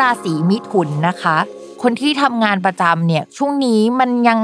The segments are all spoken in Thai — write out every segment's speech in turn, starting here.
ราศีมิถุนนะคะ คนที่ทำงานประจำเนี่ยช่วงนี้มันยัง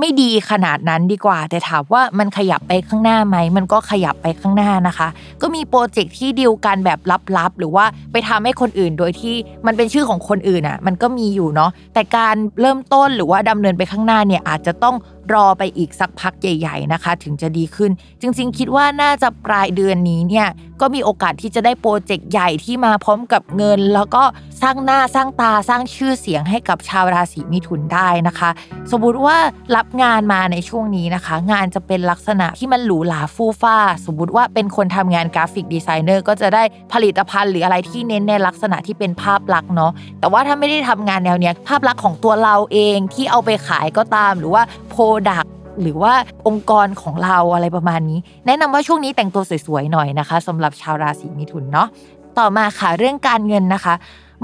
ไม่ดีขนาดนั้นดีกว่า แต่ถามว่ามันขยับไปข้างหน้าไหม มันก็ขยับไปข้างหน้านะคะ ก็มีโปรเจกต์ที่ดีลกันแบบลับๆ หรือว่าไปทำให้คนอื่นโดยที่มันเป็นชื่อของคนอื่นอะ มันก็มีอยู่เนาะแต่การเริ่มต้นหรือว่าดำเนินไปข้างหน้าเนี่ยอาจจะต้อง รอไปอีกสักพักใหญ่ ๆนะคะ ถึงจะดีขึ้น จริงๆ คิดว่าน่าจะปลายเดือนนี้เนี่ยก็มีโอกาสที่จะได้โปรเจกต์ใหญ่ที่มาพร้อมกับเงิน แล้วก็สร้างหน้าสร้างตาสร้างชื่อเสียงให้กับชาวราศีมิถุนได้นะคะ สมมติว่ารับงานมาในช่วงนี้นะคะ งานจะเป็นลักษณะที่มันหรูหราฟู่ฟ้า สมมติว่าเป็นคนทำงานกราฟิกดีไซเนอร์ก็จะได้ผลิตภัณฑ์หรืออะไรที่เน้นในลักษณะที่เป็นภาพลักษณ์เนาะแต่ว่าถ้าไม่ได้ทำงานแนวเนี้ยภาพลักษณ์ของตัวเราเองที่เอาไปขายก็ตาม หรือว่าโปรดักหรือว่าองค์กรของเราอะไรประมาณนี้ แนะนำว่าช่วงนี้แต่งตัวสวยๆหน่อยนะคะสำหรับชาวราศีมิถุนเนาะต่อมาค่ะเรื่องการเงินนะคะ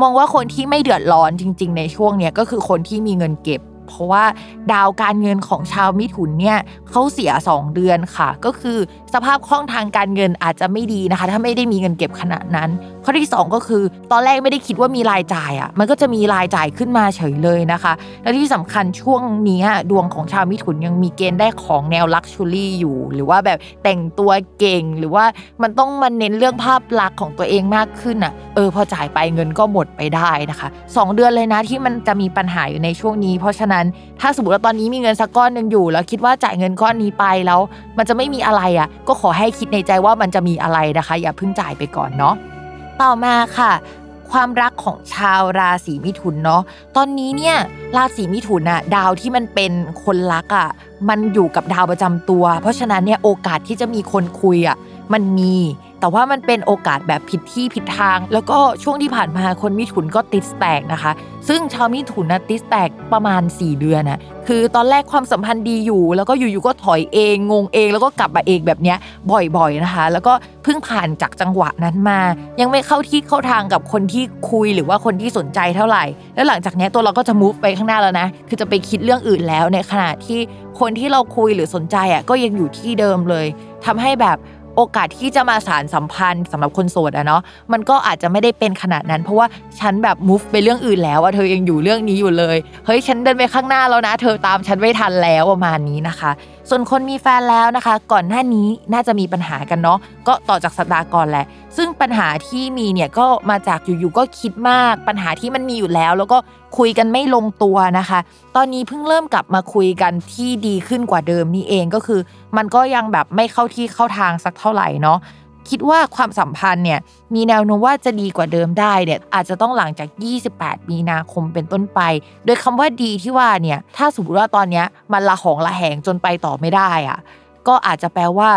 มองว่าคนที่ไม่เดือดร้อนจริง ๆ ในช่วงเนี้ยก็คือคนที่มีเงินเก็บ เพราะว่าดาวการเงินของชาวมิถุนเนี่ยเขาเสีย 2 เดือนค่ะ ก็คือสภาพคล่องทางการเงินอาจจะไม่ดีนะคะ ถ้าไม่ได้มีเงินเก็บขนาดนั้น ข้อที่ 2 ก็คือ ตอนแรกไม่ได้คิดว่ามีรายจ่ายอะมันก็จะมีรายจ่ายขึ้นมาเฉยเลยนะคะ และที่สำคัญช่วงนี้ดวงของชาวมิถุนยังมีเกณฑ์ได้ของแนวลักชัวรี่อยู่ หรือว่าแบบแต่งตัวเก่งหรือว่ามันต้องมาเน้นเรื่องภาพลักษณ์ของตัวเองมากขึ้นอะ ออพอจ่ายไปเงินก็หมดไปได้นะคะ 2 เดือนเลยนะที่มันจะมีปัญหาอยู่ในช่วงนี้ เพราะฉะนั้นถ้าสมมติว่าตอนนี้มีเงินสักก้อนหนึ่งอยู่ แล้วคิดว่าจ่ายเงินก้อนนี้ไปแล้ว มันจะไม่มีอะไรอะ ก็ขอให้คิดในใจว่ามันจะมีอะไรนะคะ อย่าเพิ่งจ่ายไปก่อนเนาะต่อมาค่ะความรักของชาวราศีมิถุนเนาะ ตอนนี้เนี่ยราศีมิถุนอะดาวที่มันเป็นคนรักอะมันอยู่กับดาวประจำตัว เพราะฉะนั้นเนี่ยโอกาสที่จะมีคนคุยอะมันมี แต่ว่ามันเป็นโอกาสแบบผิดที่ผิดทาง แล้วก็ช่วงที่ผ่านมาคนมิถุนก็ติดแตกนะคะ ซึ่งชาวมิถุนนะติดแตกประมาณ 4 เดือนนะคือตอนแรกความสัมพันธ์ดีอยู่ แล้วก็อยู่ๆก็ถอยเองงงเอง แล้วก็กลับมาเองแบบเนี้ยบ่อยๆนะคะ แล้วก็เพิ่งผ่านจากจังหวะนั้นมา ยังไม่เข้าที่เข้าทางกับคนที่คุยหรือว่าคนที่สนใจเท่าไหร่ แล้วหลังจากนี้ตัวเราก็จะ move ไปข้างหน้าแล้วนะ คือจะไปคิดเรื่องอื่นแล้วในขณะที่คนที่เราคุยหรือสนใจอะก็ยังอยู่ที่เดิมเลยทำให้แบบ โอกาสที่จะมาสารสัมพันธ์สำหรับคนโสดอะเนาะมันก็อาจจะไม่ได้เป็นขนาดนั้น เพราะว่าฉันแบบ move ไปเรื่องอื่นแล้วอะเธอยังอยู่เรื่องนี้อยู่เลยเฮ้ยฉันเดินไปข้างหน้าแล้วนะ เธอตามฉันไม่ทันแล้วประมาณนี้นะคะ ส่วนคนมีแฟนแล้วนะคะ ก่อนหน้านี้น่าจะมีปัญหากันเนาะก็ต่อจากสัปดาห์ก่อนแหละ ซึ่งปัญหาที่มีเนี่ยก็มาจากอยู่ๆก็คิดมาก ปัญหาที่มันมีอยู่แล้ว แล้วก็คุยกันไม่ลงตัวนะคะ ตอนนี้เพิ่งเริ่มกลับมาคุยกันที่ดีขึ้นกว่าเดิมนี่เองก็คือ มันก็ยังแบบไม่เข้าที่เข้าทางสักเท่าไหร่เนาะ คิดว่าความสัมพันธ์เนี่ยมีแนวโน้มว่าจะดีกว่าเดิมได้เนี่ยอาจจะต้องหลังจาก 28 มีนาคมเป็นต้นไป โดยคำว่าดีที่ว่าเนี่ยถ้าสมมติว่าตอนเนี้ยมันละหองละแหงจนไปต่อไม่ได้อะก็อาจจะแปลว่า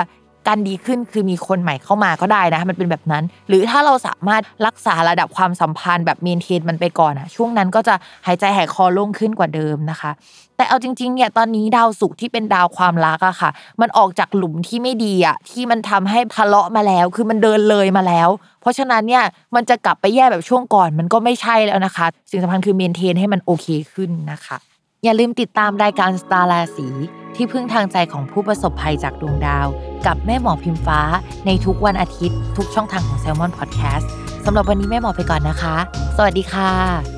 การดีขึ้นคือมีคนใหม่เข้ามาก็ได้นะ มันเป็นแบบนั้น หรือถ้าเราสามารถรักษาระดับความสัมพันธ์แบบเมนเทนมันไปก่อนอะช่วงนั้นก็จะหายใจหายคอโล่งขึ้นกว่าเดิมนะคะ แต่เอาจริงๆเนี่ยตอนนี้ดาวศุกร์ที่เป็นดาวความรักอะค่ะ มันออกจากหลุมที่ไม่ดีอะที่มันทำให้ทะเลาะมาแล้ว คือมันเดินเลยมาแล้ว เพราะฉะนั้นเนี่ยมันจะกลับไปแย่แบบช่วงก่อน มันก็ไม่ใช่แล้วนะคะ สิ่งสำคัญคือเมนเทนให้มันโอเคขึ้นนะคะ อย่าลืมติดตามรายการสตาร์ราศีที่พึ่งทางใจของผู้ประสบภัยจากดวงดาว กับแม่หมอพิมฟ้า ในทุกวันอาทิตย์ ทุกช่องทางของ s ซ l m o n Podcast สำหรับวันนี้แม่หมอไปก่อนนะคะ สวัสดีค่ะ